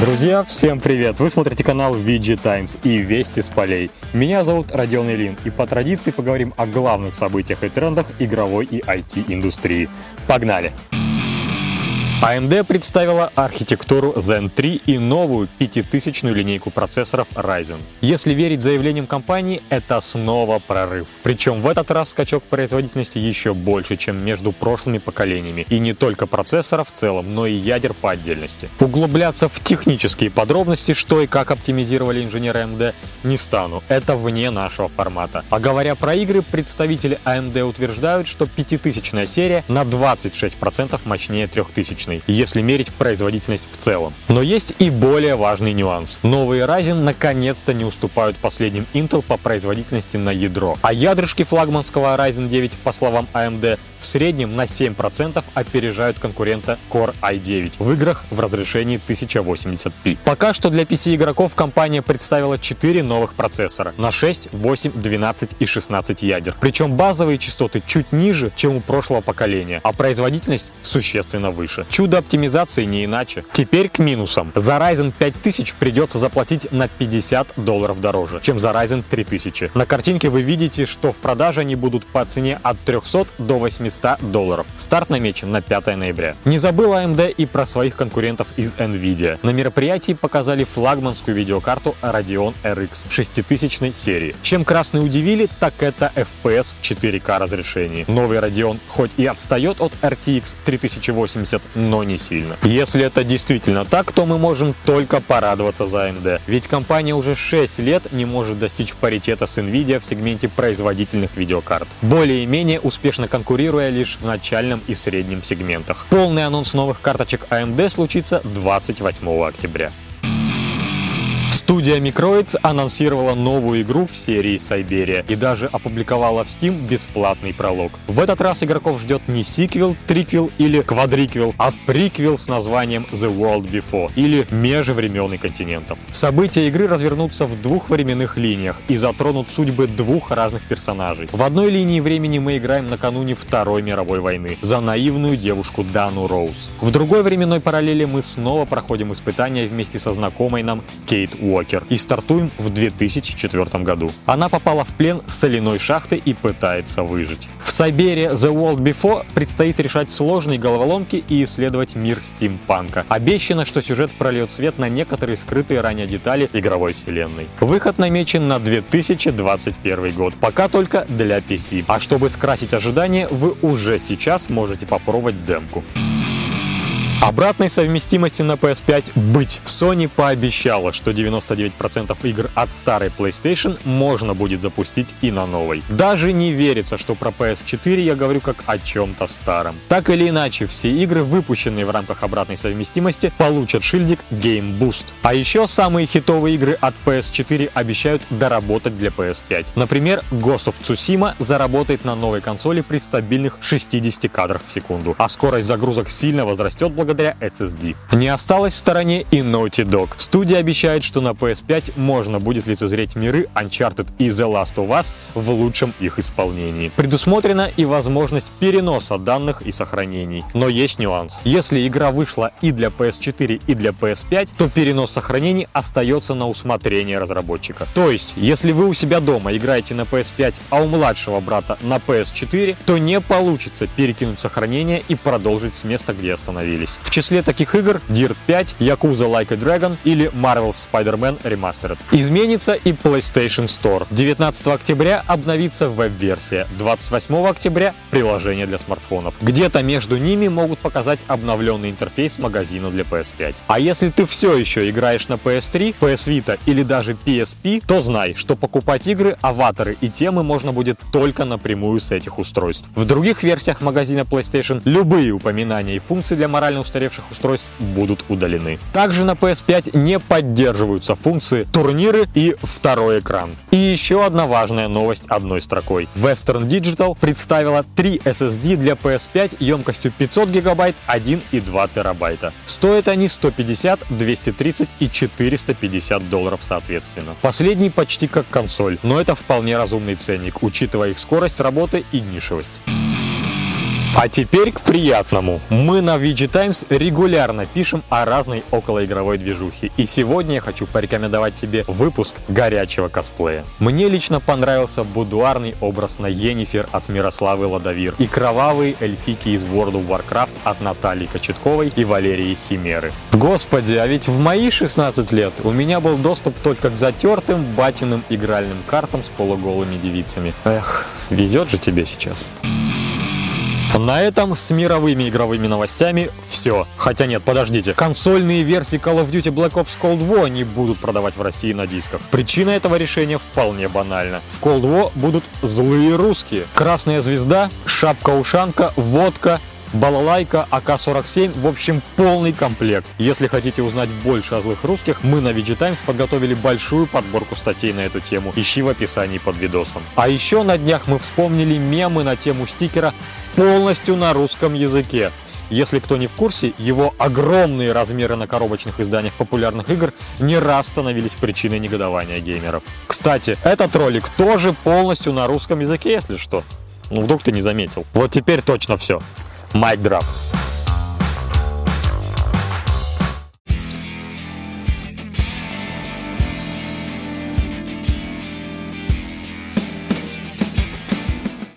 Друзья, всем привет! Вы смотрите канал VG Times и Вести с полей. Меня зовут Родион Ильин, и по традиции поговорим о главных событиях и трендах игровой и IT-индустрии. Погнали! AMD представила архитектуру Zen 3 и новую 5000 линейку процессоров Ryzen. Если верить заявлениям компании, это снова прорыв. Причем в этот раз скачок производительности еще больше, чем между прошлыми поколениями. И не только процессоров в целом, но и ядер по отдельности. Углубляться в технические подробности, что и как оптимизировали инженеры AMD, не стану. Это вне нашего формата. А говоря про игры, представители AMD утверждают, что 5000 серия на 26% мощнее 3000 убыточной, если мерить производительность в целом. Но есть и более важный нюанс. Новые Ryzen наконец-то не уступают последним Intel по производительности на ядро. А ядрышки флагманского Ryzen 9, по словам AMD, в среднем на 7% опережают конкурента Core i9 в играх в разрешении 1080p. Пока что для PC-игроков компания представила 4 новых процессора на 6, 8, 12 и 16 ядер. Причем базовые частоты чуть ниже, чем у прошлого поколения, а производительность существенно выше. Чудо оптимизации не иначе. Теперь к минусам. За Ryzen 5000 придется заплатить на 50 долларов дороже, чем за Ryzen 3000. На картинке вы видите, что в продаже они будут по цене от 300 до 800 800 долларов. Старт намечен на 5 ноября. Не забыл AMD и про своих конкурентов из Nvidia. На мероприятии показали флагманскую видеокарту Radeon RX 6000 серии. Чем красные удивили, так это FPS в 4К разрешении. Новый Radeon хоть и отстает от RTX 3080, но не сильно. Если это действительно так, то мы можем только порадоваться за AMD. Ведь компания уже 6 лет не может достичь паритета с Nvidia в сегменте производительных видеокарт. Более-менее успешно конкурируя лидируя лишь в начальном и среднем сегментах. Полный анонс новых карточек AMD случится 28 октября. Студия Microids анонсировала новую игру в серии Сайберия и даже опубликовала в Steam бесплатный пролог. В этот раз игроков ждет не сиквел, триквел или квадриквел, а приквел с названием The World Before или Межвременный континентов. События игры развернутся в двух временных линиях и затронут судьбы двух разных персонажей. В одной линии времени мы играем накануне Второй мировой войны за наивную девушку Дану Роуз. В другой временной параллели мы снова проходим испытания вместе со знакомой нам Кейт. Уокер и стартуем в 2004 году. Она попала в плен соляной шахты и пытается выжить. В Сайбере The World Before предстоит решать сложные головоломки и исследовать мир стимпанка. Обещано, что сюжет прольет свет на некоторые скрытые ранее детали игровой вселенной. Выход намечен на 2021 год, пока только для PC. А чтобы скрасить ожидания, вы уже сейчас можете попробовать демку. Обратной совместимости на PS5 быть. Sony пообещала, что 99% игр от старой PlayStation можно будет запустить и на новой. Даже не верится, что про PS4 я говорю как о чем-то старом. Так или иначе, все игры, выпущенные в рамках обратной совместимости, получат шильдик Game Boost. А еще самые хитовые игры от PS4 обещают доработать для PS5. Например, Ghost of Tsushima заработает на новой консоли при стабильных 60 кадрах в секунду, а скорость загрузок сильно возрастет благодаря благодаря SSD. Не осталось в стороне и Naughty Dog. Студия обещает, что на PS5 можно будет лицезреть миры Uncharted и The Last of Us в лучшем их исполнении. Предусмотрена и возможность переноса данных и сохранений. Но есть нюанс. Если игра вышла и для PS4, и для PS5, то перенос сохранений остается на усмотрение разработчика. То есть, если вы у себя дома играете на PS5, а у младшего брата на PS4, то не получится перекинуть сохранение и продолжить с места, где остановились. В числе таких игр Dirt 5, Yakuza Like a Dragon или Marvel's Spider-Man Remastered. Изменится и PlayStation Store. 19 октября обновится веб-версия, 28 октября приложение для смартфонов. Где-то между ними могут показать обновленный интерфейс магазина для PS5. А если ты все еще играешь на PS3, PS Vita или даже PSP, то знай, что покупать игры, аватары и темы можно будет только напрямую с этих устройств. В других версиях магазина PlayStation любые упоминания и функции для морально устаревших устройств будут удалены. Также на PS5 не поддерживаются функции турниры и второй экран. И еще одна важная новость одной строкой. Western Digital представила 3 SSD для PS5 емкостью 500 гигабайт, 1 и 2 терабайта. Стоят они 150, 230 и 450 долларов соответственно. Последний почти как консоль, но это вполне разумный ценник, учитывая их скорость работы и нишевость. А теперь к приятному. Мы на VG Times регулярно пишем о разной околоигровой движухе. И сегодня я хочу порекомендовать тебе выпуск горячего косплея. Мне лично понравился будуарный образ на Енифер от Мирославы Ладовир и кровавые эльфики из World of Warcraft от Натальи Кочетковой и Валерии Химеры. Господи, а ведь в мои 16 лет у меня был доступ только к затертым батиным игральным картам с полуголыми девицами. Эх, везет же тебе сейчас. На этом с мировыми игровыми новостями все. Хотя нет, подождите. Консольные версии Call of Duty Black Ops Cold War не будут продавать в России на дисках. Причина этого решения вполне банальна. В Cold War будут злые русские. Красная звезда, шапка-ушанка, водка, балалайка, АК-47, в общем, полный комплект. Если хотите узнать больше о злых русских, мы на VG Times подготовили большую подборку статей на эту тему. Ищи в описании под видосом. А еще на днях мы вспомнили мемы на тему стикера полностью на русском языке. Если кто не в курсе, его огромные размеры на коробочных изданиях популярных игр не раз становились причиной негодования геймеров. Кстати, этот ролик тоже полностью на русском языке, если что. Ну, вдруг ты не заметил. Вот теперь точно все. mic drop.